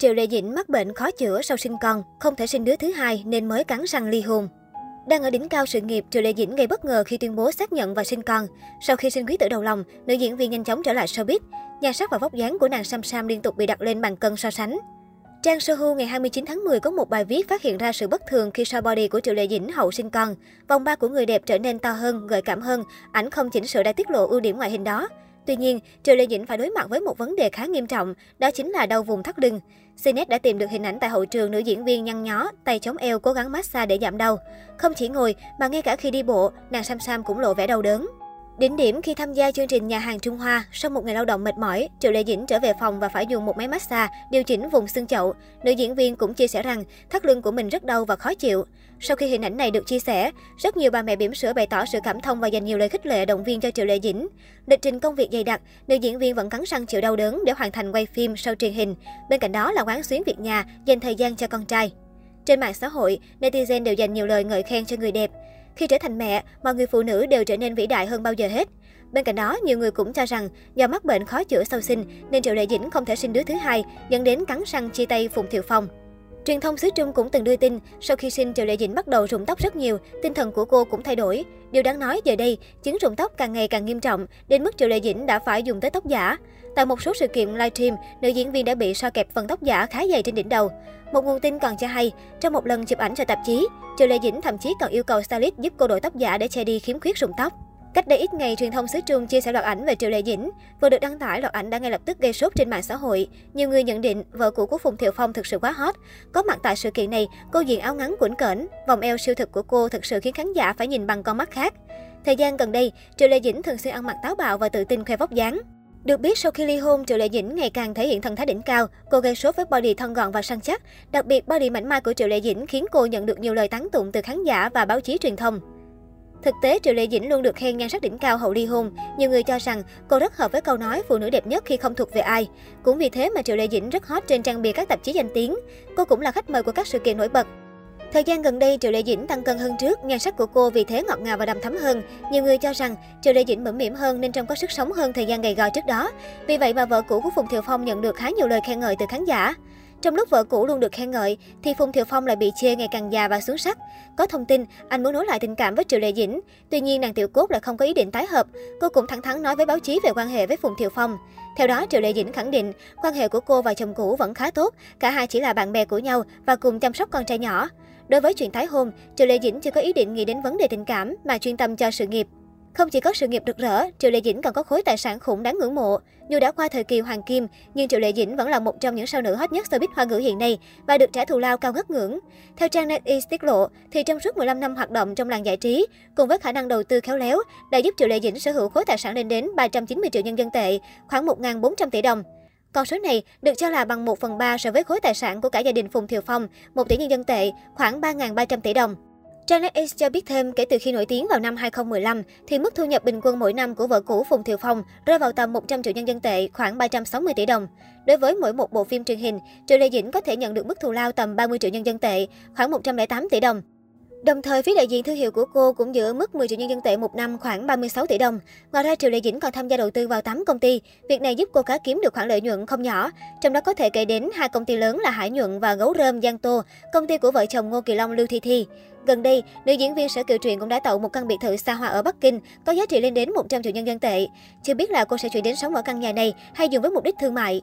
Triệu Lệ Dĩnh mắc bệnh khó chữa sau sinh con, không thể sinh đứa thứ hai nên mới cắn răng ly hôn. Đang ở đỉnh cao sự nghiệp, Triệu Lệ Dĩnh gây bất ngờ khi tuyên bố xác nhận và sinh con. Sau khi sinh quý tử đầu lòng, nữ diễn viên nhanh chóng trở lại showbiz. Nhan sắc và vóc dáng của nàng Sam Sam liên tục bị đặt lên bàn cân so sánh. Trang Sohu ngày 29 tháng 10 có một bài viết phát hiện ra sự bất thường khi so body của Triệu Lệ Dĩnh hậu sinh con. Vòng ba của người đẹp trở nên to hơn, gợi cảm hơn, ảnh không chỉnh sửa đã tiết lộ ưu điểm ngoại hình đó. Tuy nhiên, Triệu Lê Dĩnh phải đối mặt với một vấn đề khá nghiêm trọng, đó chính là đau vùng thắt lưng. CNET đã tìm được hình ảnh tại hậu trường nữ diễn viên nhăn nhó, tay chống eo cố gắng massage để giảm đau. Không chỉ ngồi, mà ngay cả khi đi bộ, nàng Sam Sam cũng lộ vẻ đau đớn. Đỉnh điểm khi tham gia chương trình nhà hàng Trung Hoa, sau một ngày lao động mệt mỏi, Triệu Lệ Dĩnh trở về phòng và phải dùng một máy massage điều chỉnh vùng xương chậu. Nữ diễn viên cũng chia sẻ rằng thắt lưng của mình rất đau và khó chịu. Sau khi hình ảnh này được chia sẻ, rất nhiều bà mẹ bỉm sữa bày tỏ sự cảm thông và dành nhiều lời khích lệ động viên cho Triệu Lệ Dĩnh. Lịch trình công việc dày đặc, nữ diễn viên vẫn cắn răng chịu đau đớn để hoàn thành quay phim sau truyền hình. Bên cạnh đó là quán xuyến việc nhà, dành thời gian cho con trai. Trên mạng xã hội, netizen đều dành nhiều lời ngợi khen cho người đẹp. Khi trở thành mẹ, mọi người phụ nữ đều trở nên vĩ đại hơn bao giờ hết. Bên cạnh đó, nhiều người cũng cho rằng do mắc bệnh khó chữa sau sinh nên Triệu Lệ Dĩnh không thể sinh đứa thứ hai, dẫn đến cắn răng chia tay Phùng Thiệu Phong. Truyền thông xứ Trung cũng từng đưa tin, sau khi sinh Triệu Lệ Dĩnh bắt đầu rụng tóc rất nhiều, tinh thần của cô cũng thay đổi. Điều đáng nói giờ đây, chứng rụng tóc càng ngày càng nghiêm trọng, đến mức Triệu Lệ Dĩnh đã phải dùng tới tóc giả. Tại một số sự kiện livestream, nữ diễn viên đã bị so kẹp phần tóc giả khá dày trên đỉnh đầu. Một nguồn tin còn cho hay, trong một lần chụp ảnh cho tạp chí, Triệu Lệ Dĩnh thậm chí còn yêu cầu stylist giúp cô đổi tóc giả để che đi khiếm khuyết rụng tóc. Cách đây ít ngày, truyền thông xứ Trung chia sẻ loạt ảnh về Triệu Lệ Dĩnh. Vừa được đăng tải, loạt ảnh đã ngay lập tức gây sốt trên mạng xã hội. Nhiều người nhận định vợ cũ của Phùng Thiệu Phong thực sự quá hot. Có mặt tại sự kiện này, cô diện áo ngắn cuộn cỡn, vòng eo siêu thực của cô thực sự khiến khán giả phải nhìn bằng con mắt khác. Thời gian gần đây, Triệu Lệ Dĩnh thường xuyên ăn mặc táo bạo và tự tin khoe vóc dáng. Được biết sau khi ly hôn, Triệu Lệ Dĩnh ngày càng thể hiện thần thái đỉnh cao. Cô gây sốt với body thon gọn và săn chắc. Đặc biệt, body mảnh mai của Triệu Lệ Dĩnh khiến cô nhận được nhiều lời tán tụng từ khán giả và báo chí truyền thông. Thực tế, Triệu Lệ Dĩnh luôn được khen nhan sắc đỉnh cao hậu ly hôn. Nhiều người cho rằng cô rất hợp với câu nói phụ nữ đẹp nhất khi không thuộc về ai. Cũng vì thế mà Triệu Lệ Dĩnh rất hot trên trang bìa các tạp chí danh tiếng. Cô cũng là khách mời của các sự kiện nổi bật. Thời gian gần đây, Triệu Lệ Dĩnh tăng cân hơn trước, nhan sắc của cô vì thế ngọt ngào và đầm thắm hơn. Nhiều người cho rằng Triệu Lệ Dĩnh mẫm mỉm hơn nên trông có sức sống hơn thời gian gầy gò trước đó. Vì vậy mà vợ cũ của Phùng Thiệu Phong nhận được khá nhiều lời khen ngợi từ khán giả. Trong lúc vợ cũ luôn được khen ngợi, thì Phùng Thiệu Phong lại bị chê ngày càng già và xuống sắc. Có thông tin, anh muốn nối lại tình cảm với Triệu Lệ Dĩnh. Tuy nhiên, nàng Tiểu Cốt lại không có ý định tái hợp. Cô cũng thẳng thắn nói với báo chí về quan hệ với Phùng Thiệu Phong. Theo đó, Triệu Lệ Dĩnh khẳng định, quan hệ của cô và chồng cũ vẫn khá tốt, cả hai chỉ là bạn bè của nhau và cùng chăm sóc con trai nhỏ. Đối với chuyện tái hôn, Triệu Lệ Dĩnh chưa có ý định nghĩ đến vấn đề tình cảm mà chuyên tâm cho sự nghiệp. Không chỉ có sự nghiệp rực rỡ, Triệu Lệ Dĩnh còn có khối tài sản khủng đáng ngưỡng mộ. Dù đã qua thời kỳ hoàng kim, nhưng Triệu Lệ Dĩnh vẫn là một trong những sao nữ hot nhất showbiz hoa ngữ hiện nay và được trả thù lao cao ngất ngưỡng. Theo trang NetEase tiết lộ, thì trong suốt 15 năm hoạt động trong làng giải trí, cùng với khả năng đầu tư khéo léo, đã giúp Triệu Lệ Dĩnh sở hữu khối tài sản lên đến 390 triệu nhân dân tệ, khoảng 1.400 tỷ đồng. Con số này được cho là bằng 1 phần 3 so với khối tài sản của cả gia đình Phùng Thiều Phong, 1 tỷ nhân dân tệ, khoảng 3.300 tỷ đồng. Janet X cho biết thêm, kể từ khi nổi tiếng vào năm 2015, thì mức thu nhập bình quân mỗi năm của vợ cũ Phùng Thiều Phong rơi vào tầm 100 triệu nhân dân tệ, khoảng 360 tỷ đồng. Đối với mỗi một bộ phim truyền hình, Triệu Lê Dĩnh có thể nhận được mức thù lao tầm 30 triệu nhân dân tệ, khoảng 108 tỷ đồng. Đồng thời, phí đại diện thương hiệu của cô cũng giữ mức 10 triệu nhân dân tệ một năm khoảng 36 tỷ đồng. Ngoài ra, Triệu Lệ Dĩnh còn tham gia đầu tư vào 8 công ty. Việc này giúp cô cá kiếm được khoản lợi nhuận không nhỏ. Trong đó có thể kể đến hai công ty lớn là Hải Nhuận và Gấu Rơm Giang Tô, công ty của vợ chồng Ngô Kỳ Long Lưu Thi Thi. Gần đây, nữ diễn viên Sở Kiều Truyện cũng đã tậu một căn biệt thự xa hoa ở Bắc Kinh, có giá trị lên đến 100 triệu nhân dân tệ. Chưa biết là cô sẽ chuyển đến sống ở căn nhà này hay dùng với mục đích thương mại.